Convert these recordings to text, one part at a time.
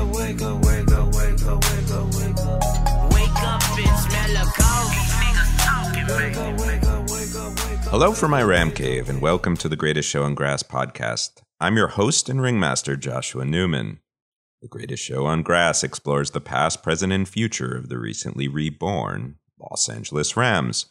up, wake up, wake up, wake up, wake up, wake up. Wake up and smell a coffee. Hello from my Ram Cave, and welcome to the Greatest Show on Grass podcast. I'm your host and ringmaster, Joshua Newman. The Greatest Show on Grass explores the past, present, and future of the recently reborn Los Angeles Rams.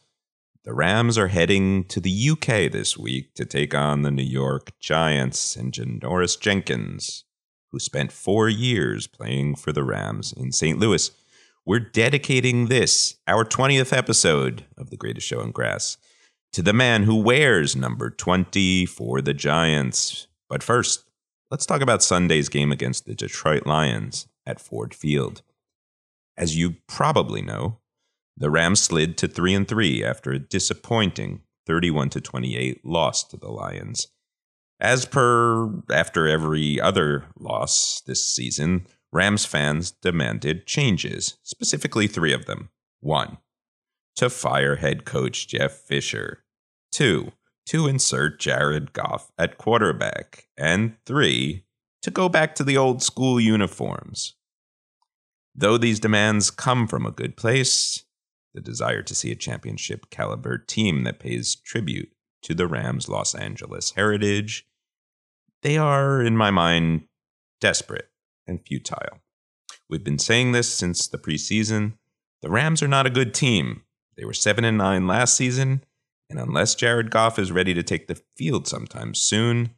The Rams are heading to the UK this week to take on the New York Giants and Janoris Jenkins, who spent four years playing for the Rams in St. Louis. We're dedicating this, our 20th episode of The Greatest Show on Grass, to the man who wears number 20 for the Giants. But first, let's talk about Sunday's game against the Detroit Lions at Ford Field. As you probably know, the Rams slid to 3 and 3 after a disappointing 31 to 28 loss to the Lions. As per after every other loss this season, Rams fans demanded changes, specifically 3 of them. 1. To fire head coach Jeff Fisher. 2. To insert Jared Goff at quarterback. And 3. To go back to the old school uniforms. Though these demands come from a good place, the desire to see a championship caliber team that pays tribute to the Rams' Los Angeles heritage, they are, in my mind, desperate and futile. We've been saying this since the preseason. The Rams are not a good team. They were 7 and 9 last season, and unless Jared Goff is ready to take the field sometime soon,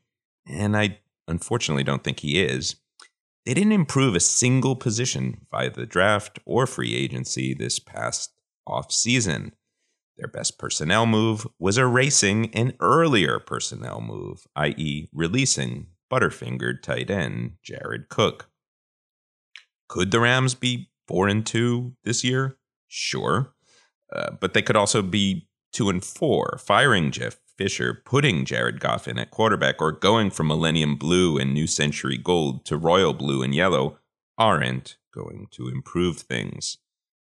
and I unfortunately don't think he is, they didn't improve a single position via the draft or free agency this past off-season. Their best personnel move was erasing an earlier personnel move, i.e., releasing Butterfingered tight end Jared Cook. Could the Rams be 4 and 2 this year? Sure. Uh, but they could also be 2 and 4, firing Jeff Fisher, putting Jared Goff in at quarterback, or going from Millennium Blue and New Century Gold to Royal Blue and Yellow aren't going to improve things.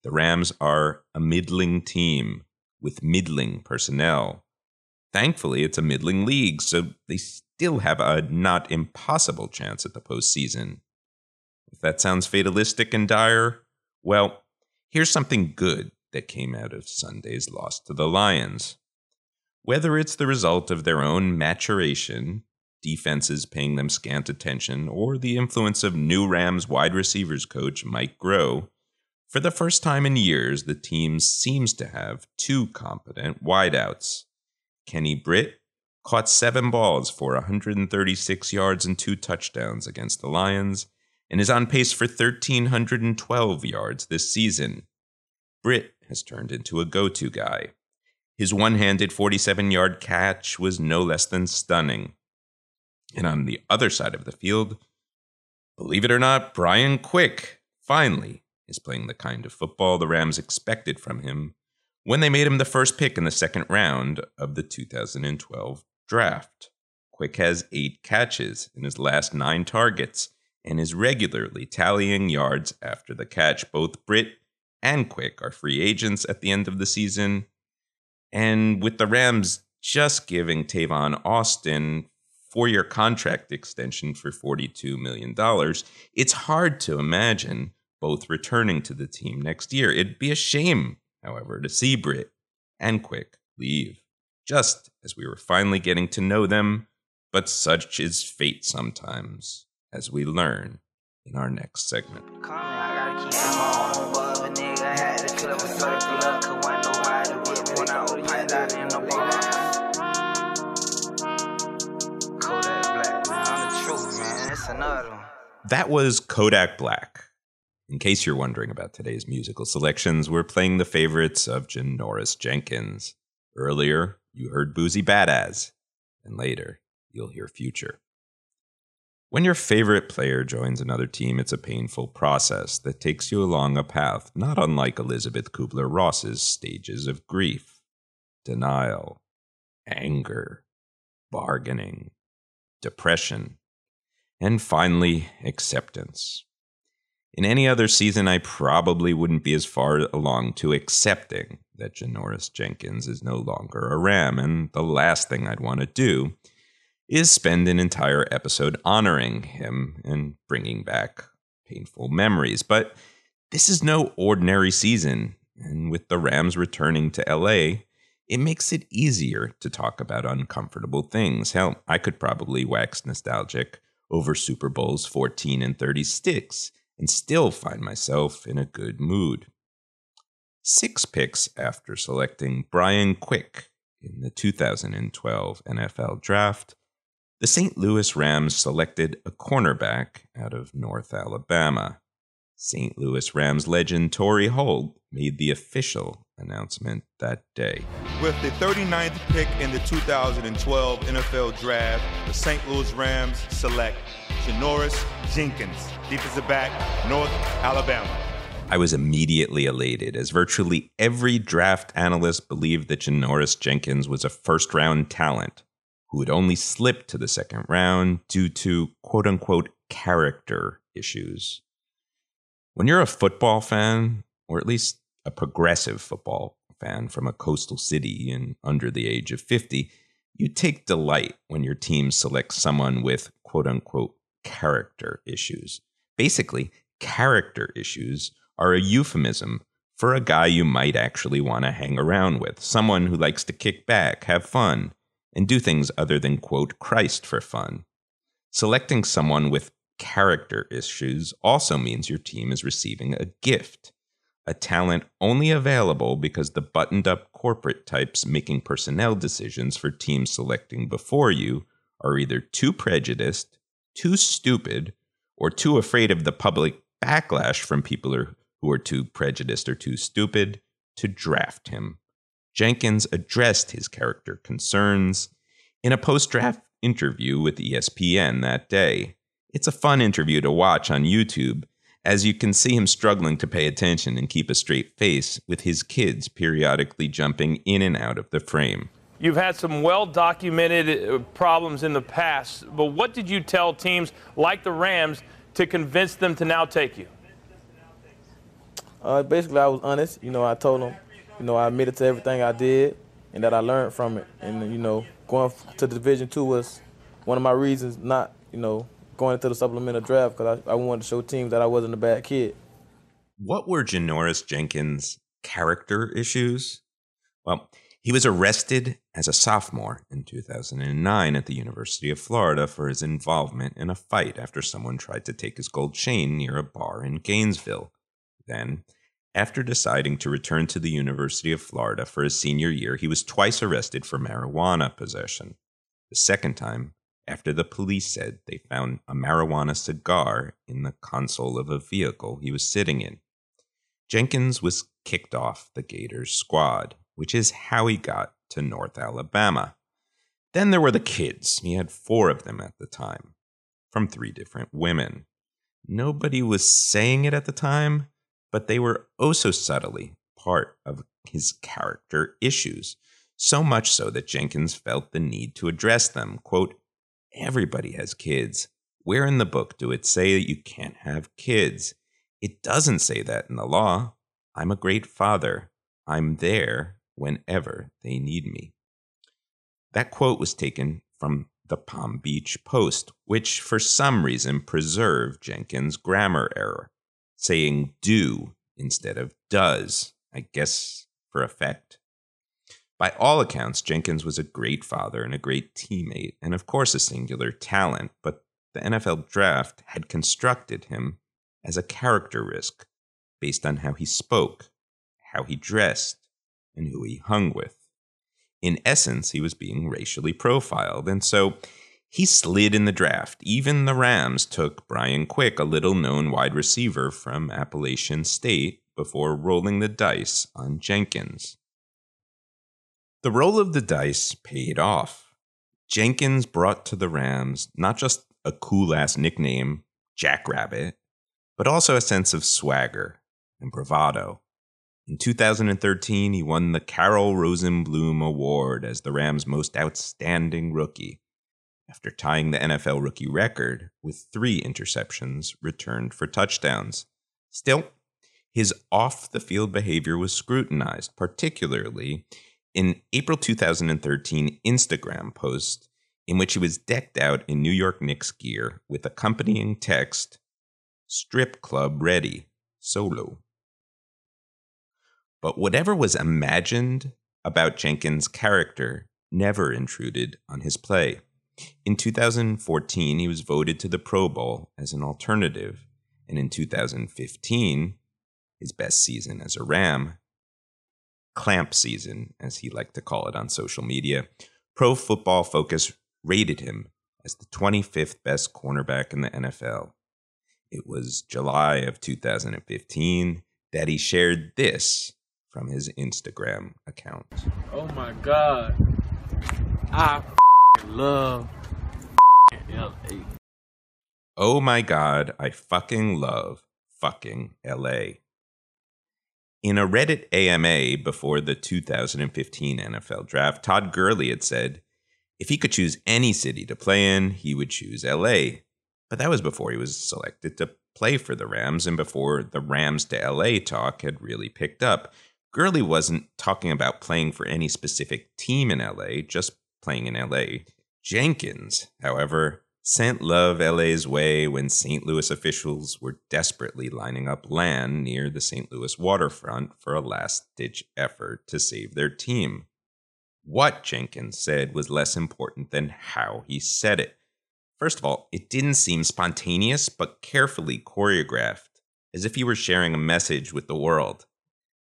The Rams are a middling team with middling personnel. Thankfully, it's a middling league, so they still have a not impossible chance at the postseason. If that sounds fatalistic and dire, well, here's something good that came out of Sunday's loss to the Lions. Whether it's the result of their own maturation, defenses paying them scant attention, or the influence of new Rams wide receivers coach Mike Groh, for the first time in years, the team seems to have two competent wideouts. Kenny Britt caught seven balls for 136 yards and two touchdowns against the Lions and is on pace for 1,312 yards this season. Britt has turned into a go to guy. His one handed 47 yard catch was no less than stunning. And on the other side of the field, believe it or not, Brian Quick finally is playing the kind of football the Rams expected from him when they made him the first pick in the second round of the 2012 draft. Quick has eight catches in his last nine targets and is regularly tallying yards after the catch. Both Britt and Quick are free agents at the end of the season. And with the Rams just giving Tavon Austin four year contract extension for $42 million, it's hard to imagine both returning to the team next year. It'd be a shame, however, to see Britt and Quick leave, just as we were finally getting to know them. But such is fate sometimes, as we learn in our next segment. That was Kodak Black in case you're wondering about today's musical selections, we're playing the favorites of Janoris Jenkins. Earlier, you heard Boosie Badazz, and later, you'll hear Future. When your favorite player joins another team, it's a painful process that takes you along a path not unlike Elizabeth Kubler Ross's stages of grief, denial, anger, bargaining, depression, and finally, acceptance. In any other season, I probably wouldn't be as far along to accepting that Janoris Jenkins is no longer a Ram, and the last thing I'd want to do is spend an entire episode honoring him and bringing back painful memories. But this is no ordinary season, and with the Rams returning to LA, it makes it easier to talk about uncomfortable things. Hell, I could probably wax nostalgic over Super Bowls 14 and 36 and still find myself in a good mood. Six picks after selecting Brian Quick in the 2012 NFL Draft, the St. Louis Rams selected a cornerback out of North Alabama. St. Louis Rams legend Torry Holt made the official announcement that day. With the 39th pick in the 2012 NFL Draft, the St. Louis Rams select Janoris Jenkins, defensive back, North Alabama. I was immediately elated as virtually every draft analyst believed that Janoris Jenkins was a first round talent who had only slipped to the second round due to quote unquote character issues. When you're a football fan, or at least a progressive football fan from a coastal city and under the age of 50, you take delight when your team selects someone with quote unquote character issues. Basically, character issues are a euphemism for a guy you might actually want to hang around with, someone who likes to kick back, have fun, and do things other than quote Christ for fun. Selecting someone with character issues also means your team is receiving a gift, a talent only available because the buttoned up corporate types making personnel decisions for teams selecting before you are either too prejudiced, too stupid, or too afraid of the public backlash from people who are too prejudiced or too stupid to draft him. Jenkins addressed his character concerns in a post draft interview with ESPN that day. It's a fun interview to watch on YouTube, as you can see him struggling to pay attention and keep a straight face, with his kids periodically jumping in and out of the frame. You've had some well documented uh, problems in the past, but what did you tell teams like the Rams to convince them to now take you? Uh, basically, I was honest. You know, I told them, you know, I admitted to everything I did and that I learned from it. And, you know, going to Division Two was one of my reasons not, you know, going into the supplemental draft because I, I wanted to show teams that I wasn't a bad kid. What were Janoris Jenkins' character issues? Well, he was arrested as a sophomore in 2009 at the University of Florida for his involvement in a fight after someone tried to take his gold chain near a bar in Gainesville. Then, after deciding to return to the University of Florida for his senior year, he was twice arrested for marijuana possession. The second time after the police said they found a marijuana cigar in the console of a vehicle he was sitting in. Jenkins was kicked off the Gators squad, which is how he got to North Alabama. Then there were the kids. He had four of them at the time, from three different women. Nobody was saying it at the time, but they were oh so subtly part of his character issues, so much so that Jenkins felt the need to address them. Quote, Everybody has kids. Where in the book do it say that you can't have kids? It doesn't say that in the law. I'm a great father. I'm there whenever they need me. That quote was taken from the Palm Beach Post, which for some reason preserved Jenkins' grammar error, saying do instead of does, I guess for effect. By all accounts, Jenkins was a great father and a great teammate, and of course a singular talent, but the NFL draft had constructed him as a character risk based on how he spoke, how he dressed, and who he hung with. In essence, he was being racially profiled, and so he slid in the draft. Even the Rams took Brian Quick, a little known wide receiver from Appalachian State, before rolling the dice on Jenkins. The roll of the dice paid off. Jenkins brought to the Rams not just a cool ass nickname, Jackrabbit, but also a sense of swagger and bravado. In 2013, he won the Carroll Rosenbloom Award as the Rams' most outstanding rookie, after tying the NFL rookie record with three interceptions returned for touchdowns. Still, his off the field behavior was scrutinized, particularly in April 2013 Instagram post in which he was decked out in New York Knicks gear with accompanying text strip club ready, solo. But whatever was imagined about Jenkins' character never intruded on his play. In 2014, he was voted to the Pro Bowl as an alternative, and in 2015, his best season as a Ram, clamp season, as he liked to call it on social media, Pro Football Focus rated him as the 25th best cornerback in the NFL. It was July of 2015 that he shared this from his Instagram account. Oh my God. I love LA. Oh my God, I fucking love fucking LA. In a Reddit AMA before the 2015 NFL draft, Todd Gurley had said if he could choose any city to play in, he would choose LA. But that was before he was selected to play for the Rams and before the Rams to LA talk had really picked up. Gurley wasn't talking about playing for any specific team in LA, just playing in LA. Jenkins, however, sent love LA's way when St. Louis officials were desperately lining up land near the St. Louis waterfront for a last ditch effort to save their team. What Jenkins said was less important than how he said it. First of all, it didn't seem spontaneous, but carefully choreographed, as if he were sharing a message with the world.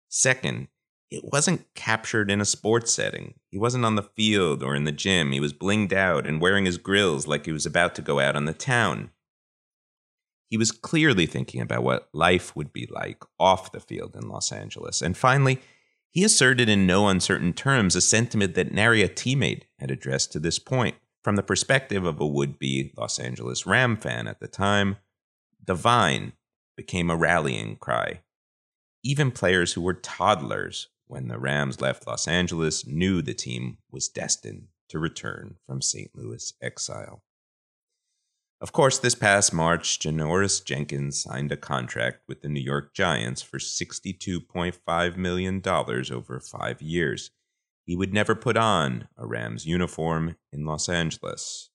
Second, it wasn't captured in a sports setting. He wasn't on the field or in the gym. He was blinged out and wearing his grills like he was about to go out on the town. He was clearly thinking about what life would be like off the field in Los Angeles. And finally, he asserted in no uncertain terms a sentiment that nary a teammate had addressed to this point. From the perspective of a would be Los Angeles Ram fan at the time, the Vine became a rallying cry. Even players who were toddlers when the Rams left Los Angeles knew the team was destined to return from St. Louis exile. Of course, this past March, Janoris Jenkins signed a contract with the New York Giants for $62.5 million over five years. He would never put on a Rams uniform in Los Angeles.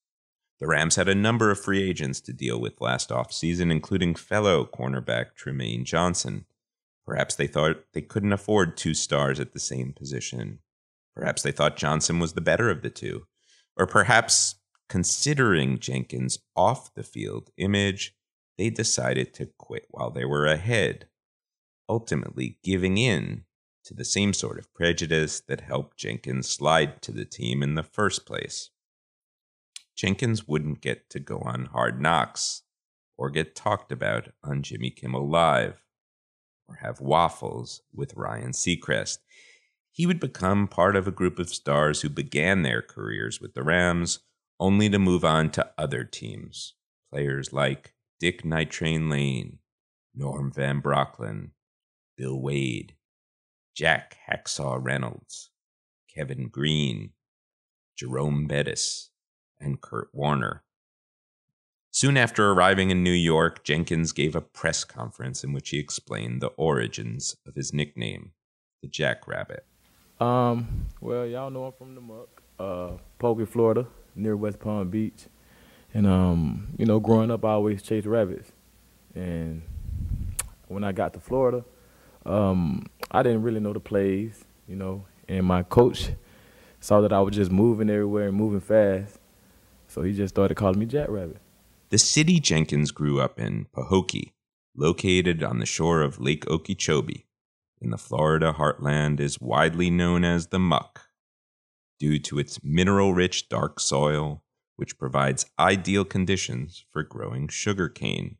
The Rams had a number of free agents to deal with last offseason, including fellow cornerback Trumaine Johnson. Perhaps they thought they couldn't afford two stars at the same position. Perhaps they thought Johnson was the better of the two. Or perhaps Considering Jenkins' off the field image, they decided to quit while they were ahead, ultimately giving in to the same sort of prejudice that helped Jenkins slide to the team in the first place. Jenkins wouldn't get to go on Hard Knocks or get talked about on Jimmy Kimmel Live or have waffles with Ryan Seacrest. He would become part of a group of stars who began their careers with the Rams only to move on to other teams. Players like Dick Night Train Lane, Norm Van Brocklin, Bill Wade, Jack Hacksaw Reynolds, Kevin Greene, Jerome Bettis, and Kurt Warner. Soon after arriving in New York, Jenkins gave a press conference in which he explained the origins of his nickname, the Jackrabbit. Um, well, y'all know I'm from the Muck, uh, Pahokee, Florida near West Palm Beach. And um, you know, growing up, I always chased rabbits. And when I got to Florida, um, I didn't really know the plays, you know. And my coach saw that I was just moving everywhere and moving fast, so he just started calling me Jackrabbit. The city Jenkins grew up in, Pahokee, located on the shore of Lake Okeechobee, in the Florida heartland, is widely known as the Muck due to its mineral rich dark soil, which provides ideal conditions for growing sugarcane.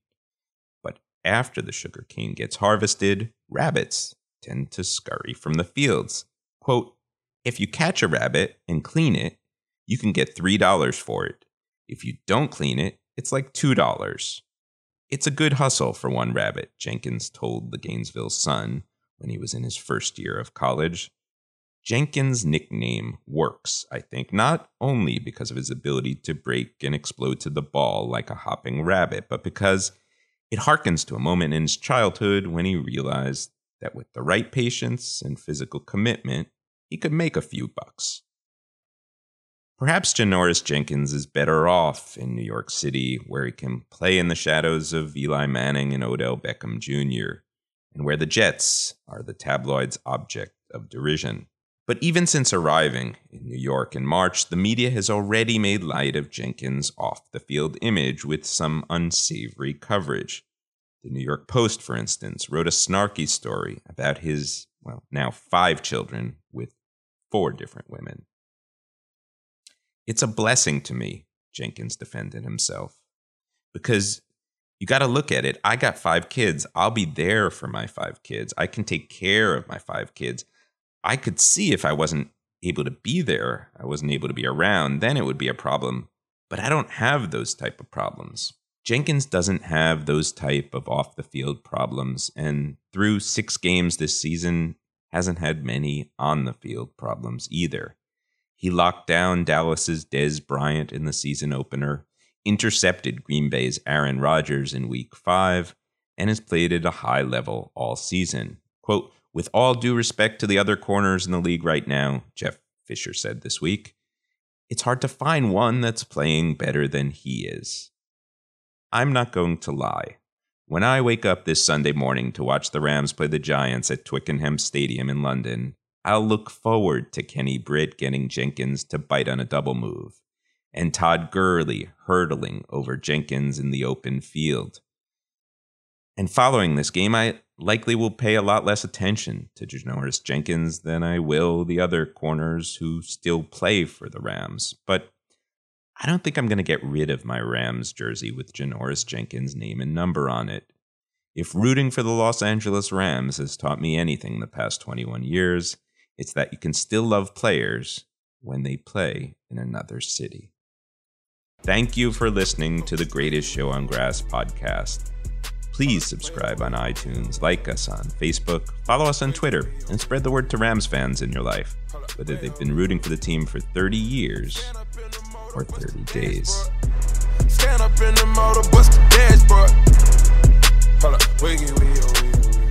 But after the sugarcane gets harvested, rabbits tend to scurry from the fields. Quote, if you catch a rabbit and clean it, you can get $3 for it. If you don't clean it, it's like $2. It's a good hustle for one rabbit, Jenkins told the Gainesville Sun when he was in his first year of college. Jenkins' nickname works, I think, not only because of his ability to break and explode to the ball like a hopping rabbit, but because it harkens to a moment in his childhood when he realized that with the right patience and physical commitment, he could make a few bucks. Perhaps Janoris Jenkins is better off in New York City, where he can play in the shadows of Eli Manning and Odell Beckham Jr., and where the Jets are the tabloid's object of derision. But even since arriving in New York in March, the media has already made light of Jenkins' off the field image with some unsavory coverage. The New York Post, for instance, wrote a snarky story about his, well, now five children with four different women. It's a blessing to me, Jenkins defended himself. Because you got to look at it. I got five kids. I'll be there for my five kids. I can take care of my five kids. I could see if I wasn't able to be there, I wasn't able to be around, then it would be a problem. But I don't have those type of problems. Jenkins doesn't have those type of off the field problems and through 6 games this season hasn't had many on the field problems either. He locked down Dallas's Dez Bryant in the season opener, intercepted Green Bay's Aaron Rodgers in week five, and has played at a high level all season. Quote, with all due respect to the other corners in the league right now, Jeff Fisher said this week, it's hard to find one that's playing better than he is. I'm not going to lie. When I wake up this Sunday morning to watch the Rams play the Giants at Twickenham Stadium in London, I'll look forward to Kenny Britt getting Jenkins to bite on a double move, and Todd Gurley hurdling over Jenkins in the open field. And following this game, I likely will pay a lot less attention to Janoris Jenkins than I will the other corners who still play for the Rams. But I don't think I'm going to get rid of my Rams jersey with Janoris Jenkins' name and number on it. If rooting for the Los Angeles Rams has taught me anything the past 21 years, it's that you can still love players when they play in another city. Thank you for listening to the Greatest Show on Grass podcast. Please subscribe on iTunes, like us on Facebook, follow us on Twitter, and spread the word to Rams fans in your life, whether they've been rooting for the team for 30 years or 30 days. Stand up in the motor, bust the. Hold up, wiggy, wiggy, wiggy.